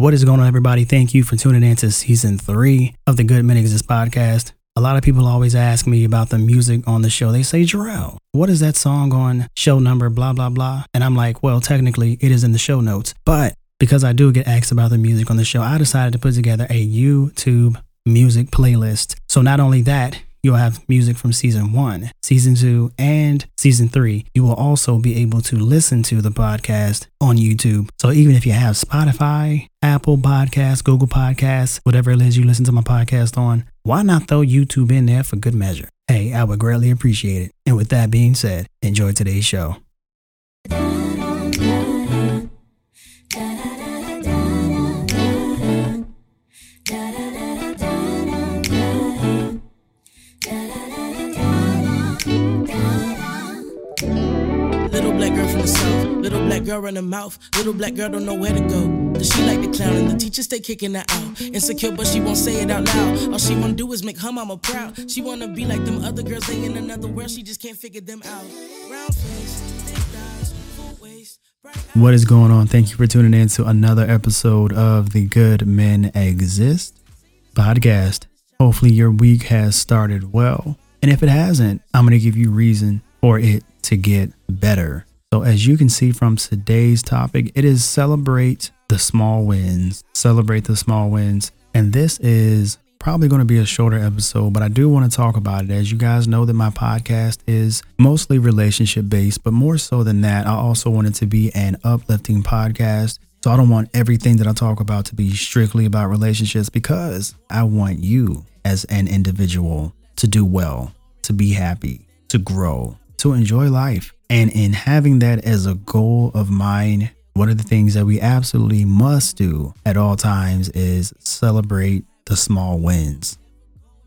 What is going on, everybody? Thank you for tuning in to season three of the Good Men Exist podcast. A lot of people always ask me about the music on the show. They say, Jarrell, what is that song on show number, blah, blah, blah? And I'm like, well, technically, it is in the show notes. But because I do get asked about the music on the show, I decided to put together a YouTube music playlist. So not only that, You'll have music from season one, season two, and season three. You will also be able to listen to the podcast on YouTube. So even if you have Spotify, Apple Podcasts, Google Podcasts, whatever it is you listen to my podcast on, why not throw YouTube in there for good measure? Hey, I would greatly appreciate it. And with that being said, enjoy today's show. Black girl in the mouth. Little black girl don't know where to go. Does she like the clown and the teacher stay kicking her out? Insecure, but she won't say it out loud. All she wanna do is make her mama proud. She wanna be like them other girls, they in another world. She just can't figure them out. What is going on? Thank you for tuning in to another episode of the Good Men Exist podcast. Hopefully, your week has started well. And if it hasn't, I'm going to give you reason for it to get better. So, as you can see from today's topic, it is celebrate the small wins. Celebrate the small wins. And this is probably going to be a shorter episode, but I do want to talk about it. As you guys know, that my podcast is mostly relationship based, but more so than that, I also want it to be an uplifting podcast. So I don't want everything that I talk about to be strictly about relationships because I want you as an individual to do well, to be happy, to grow, to enjoy life. And in having that as a goal of mine, one of the things that we absolutely must do at all times is celebrate the small wins.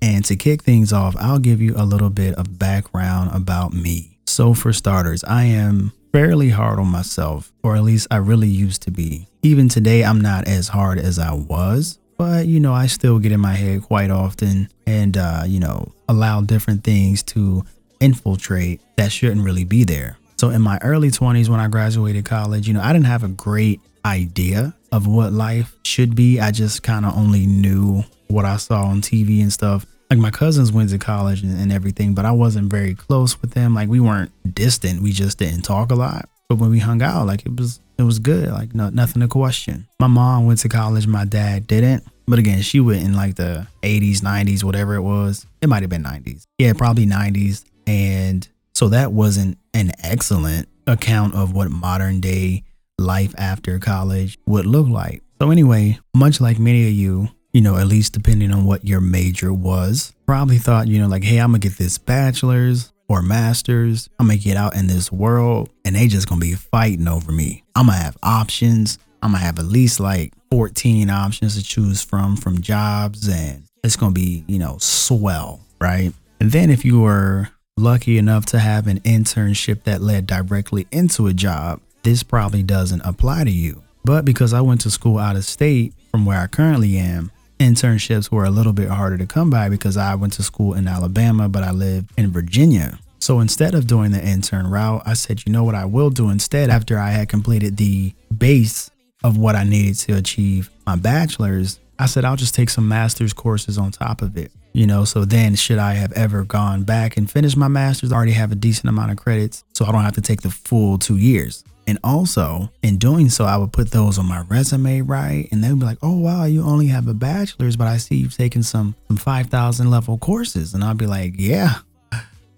And to kick things off, I'll give you a little bit of background about me. So, for starters, I am fairly hard on myself, or at least I really used to be. Even today, I'm not as hard as I was, but you know, I still get in my head quite often and, uh, you know, allow different things to infiltrate that shouldn't really be there. So in my early 20s when I graduated college, you know, I didn't have a great idea of what life should be. I just kind of only knew what I saw on TV and stuff. Like my cousins went to college and, and, everything, but I wasn't very close with them. Like we weren't distant. We just didn't talk a lot. But when we hung out, like it was it was good. Like no, nothing to question. My mom went to college. My dad didn't. But again, she went in like the 80s, 90s, whatever it was. It might have been 90s. Yeah, probably 90s. And so that wasn't an excellent account of what modern day life after college would look like. So, anyway, much like many of you, you know, at least depending on what your major was, probably thought, you know, like, hey, I'm gonna get this bachelor's or master's. I'm gonna get out in this world and they just gonna be fighting over me. I'm gonna have options. I'm gonna have at least like 14 options to choose from from jobs and it's gonna be, you know, swell, right? And then if you were lucky enough to have an internship that led directly into a job, this probably doesn't apply to you. But because I went to school out of state from where I currently am, internships were a little bit harder to come by because I went to school in Alabama, but I lived in Virginia. So instead of doing the intern route, I said, you know what I will do instead after I had completed the base of what I needed to achieve my bachelor's, I said, I'll just take some master's courses on top of it. You know, so then should I have ever gone back and finished my master's, I already have a decent amount of credits, so I don't have to take the full two years. And also, in doing so, I would put those on my resume, right? And they would be like, oh, wow, you only have a bachelor's, but I see you've taken some, some 5,000 level courses. And I'd be like, yeah.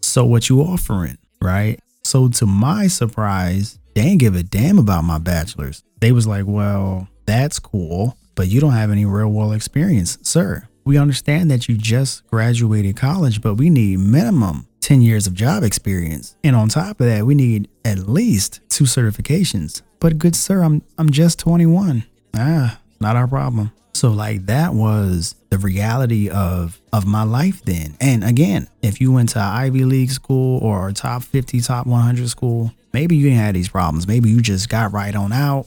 So what you offering, right? So to my surprise, they didn't give a damn about my bachelor's. They was like, well, that's cool, but you don't have any real world experience, sir. We understand that you just graduated college, but we need minimum 10 years of job experience. And on top of that, we need at least two certifications. But good sir, I'm I'm just 21. Ah, not our problem. So like that was the reality of of my life then. And again, if you went to Ivy League school or top 50, top 100 school, maybe you didn't have these problems. Maybe you just got right on out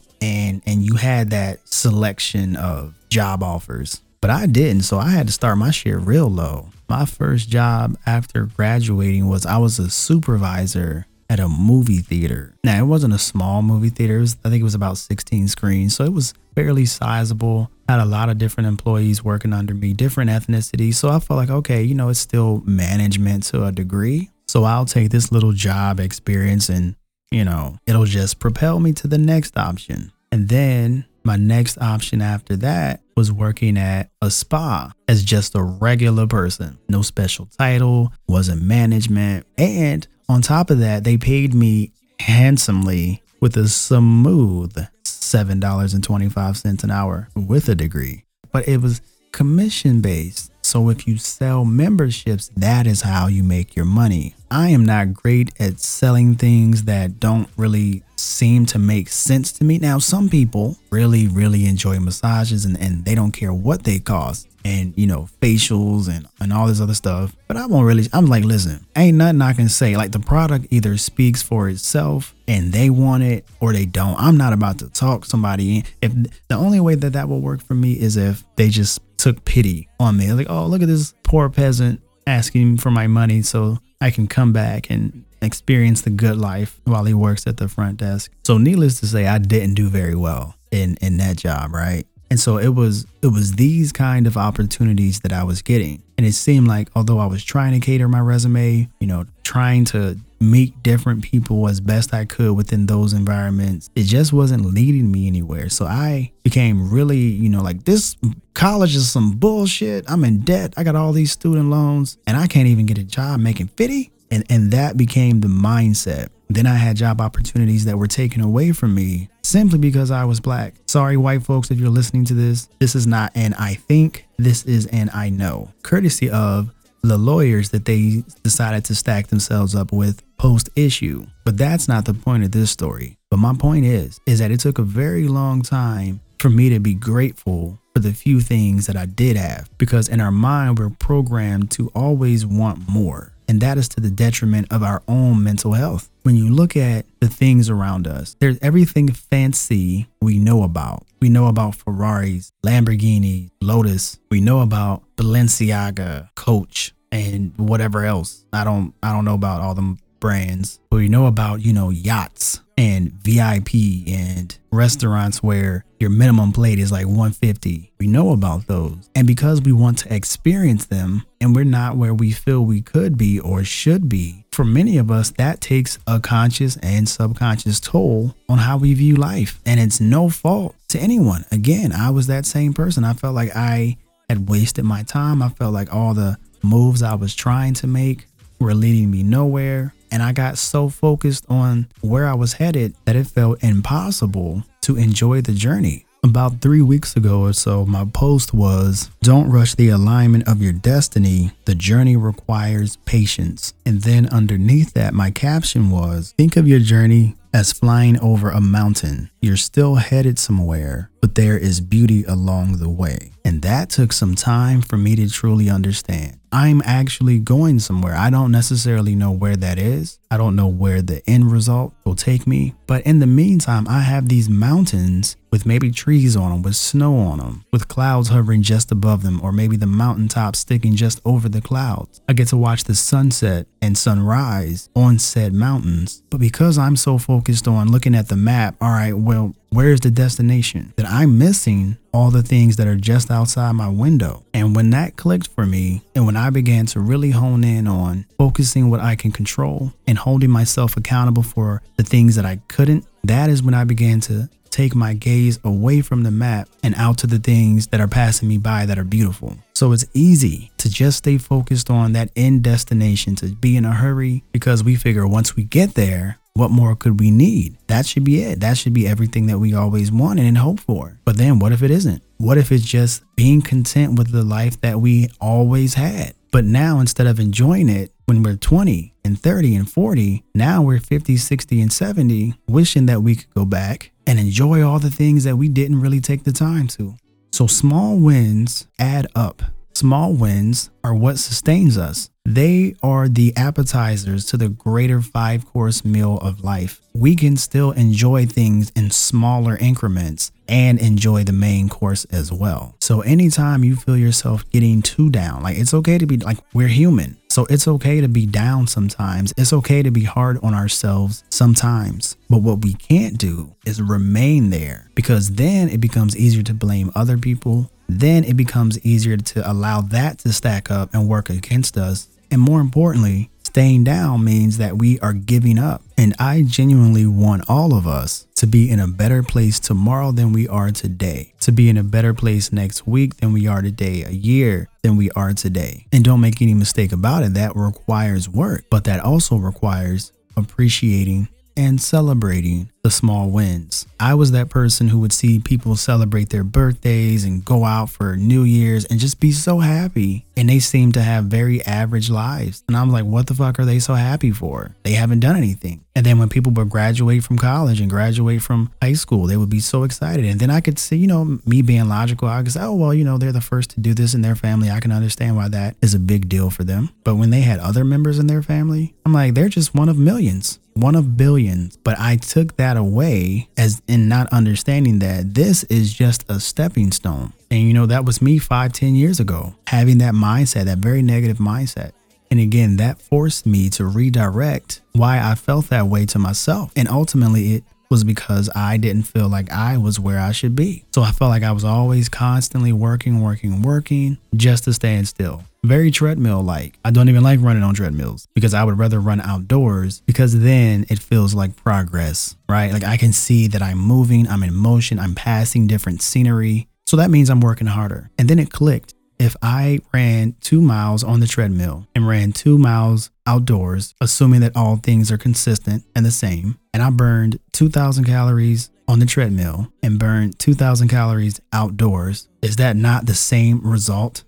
you had that selection of job offers but I didn't. So I had to start my shit real low. My first job after graduating was I was a supervisor at a movie theater. Now, it wasn't a small movie theater. Was, I think it was about 16 screens. So it was fairly sizable. Had a lot of different employees working under me, different ethnicities. So I felt like, okay, you know, it's still management to a degree. So I'll take this little job experience and, you know, it'll just propel me to the next option. And then my next option after that was working at a spa as just a regular person. No special title, wasn't management. And on top of that, they paid me handsomely with a smooth $7.25 an hour with a degree. But it was commission based. So if you sell memberships, that is how you make your money. I am not great at selling things that don't really seem to make sense to me. Now, some people really, really enjoy massages and, and they don't care what they cost and, you know, facials and, and all this other stuff. But I won't really, I'm like, listen, ain't nothing I can say. Like the product either speaks for itself and they want it or they don't. I'm not about to talk somebody in. If the only way that that will work for me is if they just took pity on me. Like, oh, look at this poor peasant asking for my money so I can come back and experience the good life while he works at the front desk. So needless to say, I didn't do very well in in that job, right? And so it was it was these kind of opportunities that I was getting. And it seemed like although I was trying to cater my resume, you know, trying to meet different people as best I could within those environments, it just wasn't leading me anywhere. So I became really, you know, like this college is some bullshit. I'm in debt. I got all these student loans and I can't even get a job making 50 and and that became the mindset. Then I had job opportunities that were taken away from me simply because I was black. Sorry, white folks, if you're listening to this, this is not an I think, this is an I know, courtesy of the lawyers that they decided to stack themselves up with post issue. But that's not the point of this story. But my point is, is that it took a very long time for me to be grateful for the few things that I did have because in our mind, we're programmed to always want more and that is to the detriment of our own mental health. When you look at the things around us, there's everything fancy we know about. We know about Ferraris, Lamborghini, Lotus. We know about Balenciaga, Coach, and whatever else. I don't I don't know about all them brands, but we know about, you know, yachts and VIP and restaurants where your minimum plate is like 150. We know about those. And because we want to experience them and we're not where we feel we could be or should be, for many of us, that takes a conscious and subconscious toll on how we view life. And it's no fault to anyone. Again, I was that same person. I felt like I had wasted my time. I felt like all the moves I was trying to make were leading me nowhere. And I got so focused on where I was headed that it felt impossible to enjoy the journey. About three weeks ago or so, my post was Don't rush the alignment of your destiny. The journey requires patience. And then underneath that, my caption was Think of your journey as flying over a mountain. You're still headed somewhere, but there is beauty along the way. And that took some time for me to truly understand. I'm actually going somewhere. I don't necessarily know where that is. I don't know where the end result will take me. But in the meantime, I have these mountains with maybe trees on them, with snow on them, with clouds hovering just above them, or maybe the mountaintop sticking just over the clouds. I get to watch the sunset and sunrise on said mountains. But because I'm so focused on looking at the map, all right, well, where's the destination? That I'm missing all the things that are just outside my window. And when that clicked for me, and when I began to really hone in on focusing what I can control and holding myself accountable for the things that I couldn't, that is when I began to take my gaze away from the map and out to the things that are passing me by that are beautiful. So it's easy to just stay focused on that end destination, to be in a hurry because we figure once we get there, what more could we need? That should be it. That should be everything that we always wanted and hope for. But then what if it isn't? What if it's just being content with the life that we always had? But now instead of enjoying it when we're 20 and 30 and 40, now we're 50, 60, and 70, wishing that we could go back and enjoy all the things that we didn't really take the time to. So small wins add up Small wins are what sustains us. They are the appetizers to the greater five course meal of life. We can still enjoy things in smaller increments and enjoy the main course as well. So, anytime you feel yourself getting too down, like it's okay to be like, we're human. So, it's okay to be down sometimes. It's okay to be hard on ourselves sometimes. But what we can't do is remain there because then it becomes easier to blame other people then it becomes easier to allow that to stack up and work against us. And more importantly, staying down means that we are giving up. And I genuinely want all of us to be in a better place tomorrow than we are today, to be in a better place next week than we are today, a year than we are today. And don't make any mistake about it, that requires work, but that also requires appreciating and celebrating the small wins. I was that person who would see people celebrate their birthdays and go out for New Year's and just be so happy. And they seem to have very average lives. And I'm like, what the fuck are they so happy for? They haven't done anything. And then when people would graduate from college and graduate from high school, they would be so excited. And then I could see, you know, me being logical, I could say, oh, well, you know, they're the first to do this in their family. I can understand why that is a big deal for them. But when they had other members in their family, I'm like, they're just one of millions, one of billions. But I took that away as in not understanding that this is just a stepping stone. And you know, that was me five, ten years ago, having that mindset, that very negative mindset. And again, that forced me to redirect why I felt that way to myself. And ultimately, it was because I didn't feel like I was where I should be. So I felt like I was always constantly working, working, working just to stand still. Very treadmill like. I don't even like running on treadmills because I would rather run outdoors because then it feels like progress, right? Like I can see that I'm moving, I'm in motion, I'm passing different scenery. So that means I'm working harder. And then it clicked if I ran two miles on the treadmill and ran two miles outdoors, assuming that all things are consistent and the same, and I burned 2,000 calories on the treadmill and burned 2,000 calories outdoors, is that not the same result?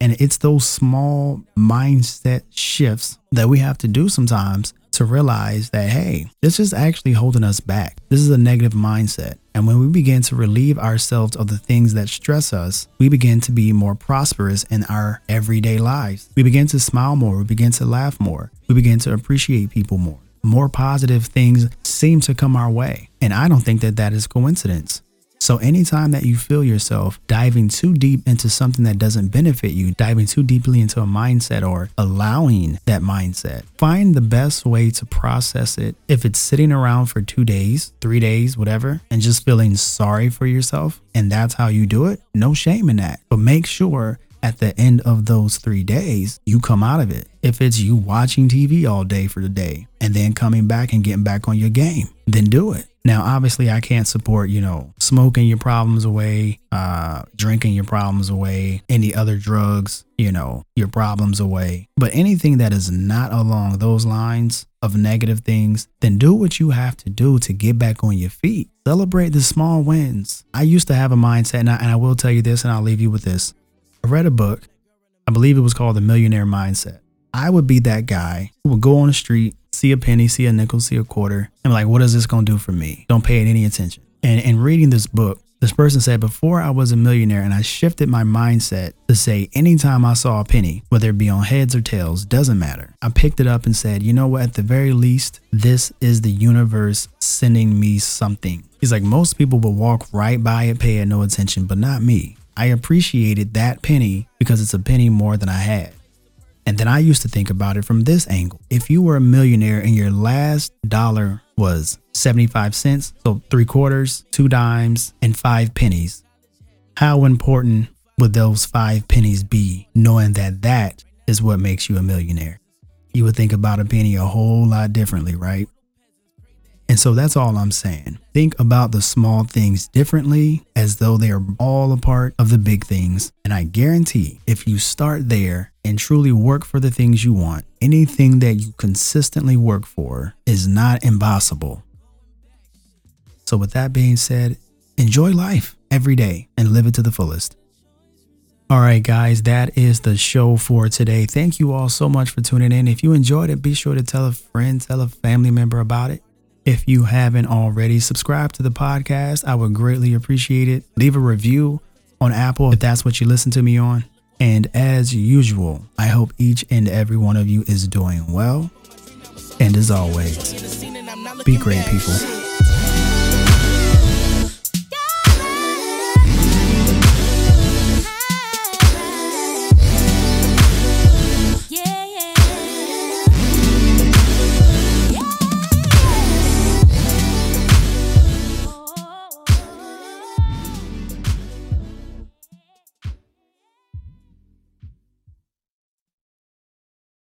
And it's those small mindset shifts that we have to do sometimes to realize that, hey, this is actually holding us back. This is a negative mindset. And when we begin to relieve ourselves of the things that stress us, we begin to be more prosperous in our everyday lives. We begin to smile more. We begin to laugh more. We begin to appreciate people more. More positive things seem to come our way. And I don't think that that is coincidence. So, anytime that you feel yourself diving too deep into something that doesn't benefit you, diving too deeply into a mindset or allowing that mindset, find the best way to process it. If it's sitting around for two days, three days, whatever, and just feeling sorry for yourself, and that's how you do it, no shame in that. But make sure at the end of those three days, you come out of it. If it's you watching TV all day for the day and then coming back and getting back on your game, then do it. Now, obviously, I can't support, you know, smoking your problems away, uh, drinking your problems away, any other drugs, you know, your problems away. But anything that is not along those lines of negative things, then do what you have to do to get back on your feet. Celebrate the small wins. I used to have a mindset, and I, and I will tell you this, and I'll leave you with this. I read a book, I believe it was called The Millionaire Mindset. I would be that guy who would go on the street see a penny, see a nickel, see a quarter, and like, what is this to do for me? Don't pay it any attention. And in reading this book, this person said, before I was a millionaire and I shifted my mindset to say, anytime I saw a penny, whether it be on heads or tails, doesn't matter. I picked it up and said, you know what? At the very least, this is the universe sending me something. He's like, most people will walk right by it, pay it no attention, but not me. I appreciated that penny because it's a penny more than I had. And then I used to think about it from this angle. If you were a millionaire and your last dollar was 75 cents, so three quarters, two dimes, and five pennies, how important would those five pennies be knowing that that is what makes you a millionaire? You would think about a penny a whole lot differently, right? And so that's all I'm saying. Think about the small things differently as though they are all a part of the big things. And I guarantee if you start there and truly work for the things you want, anything that you consistently work for is not impossible. So, with that being said, enjoy life every day and live it to the fullest. All right, guys, that is the show for today. Thank you all so much for tuning in. If you enjoyed it, be sure to tell a friend, tell a family member about it. If you haven't already subscribed to the podcast, I would greatly appreciate it. Leave a review on Apple if that's what you listen to me on. And as usual, I hope each and every one of you is doing well. And as always, be great people.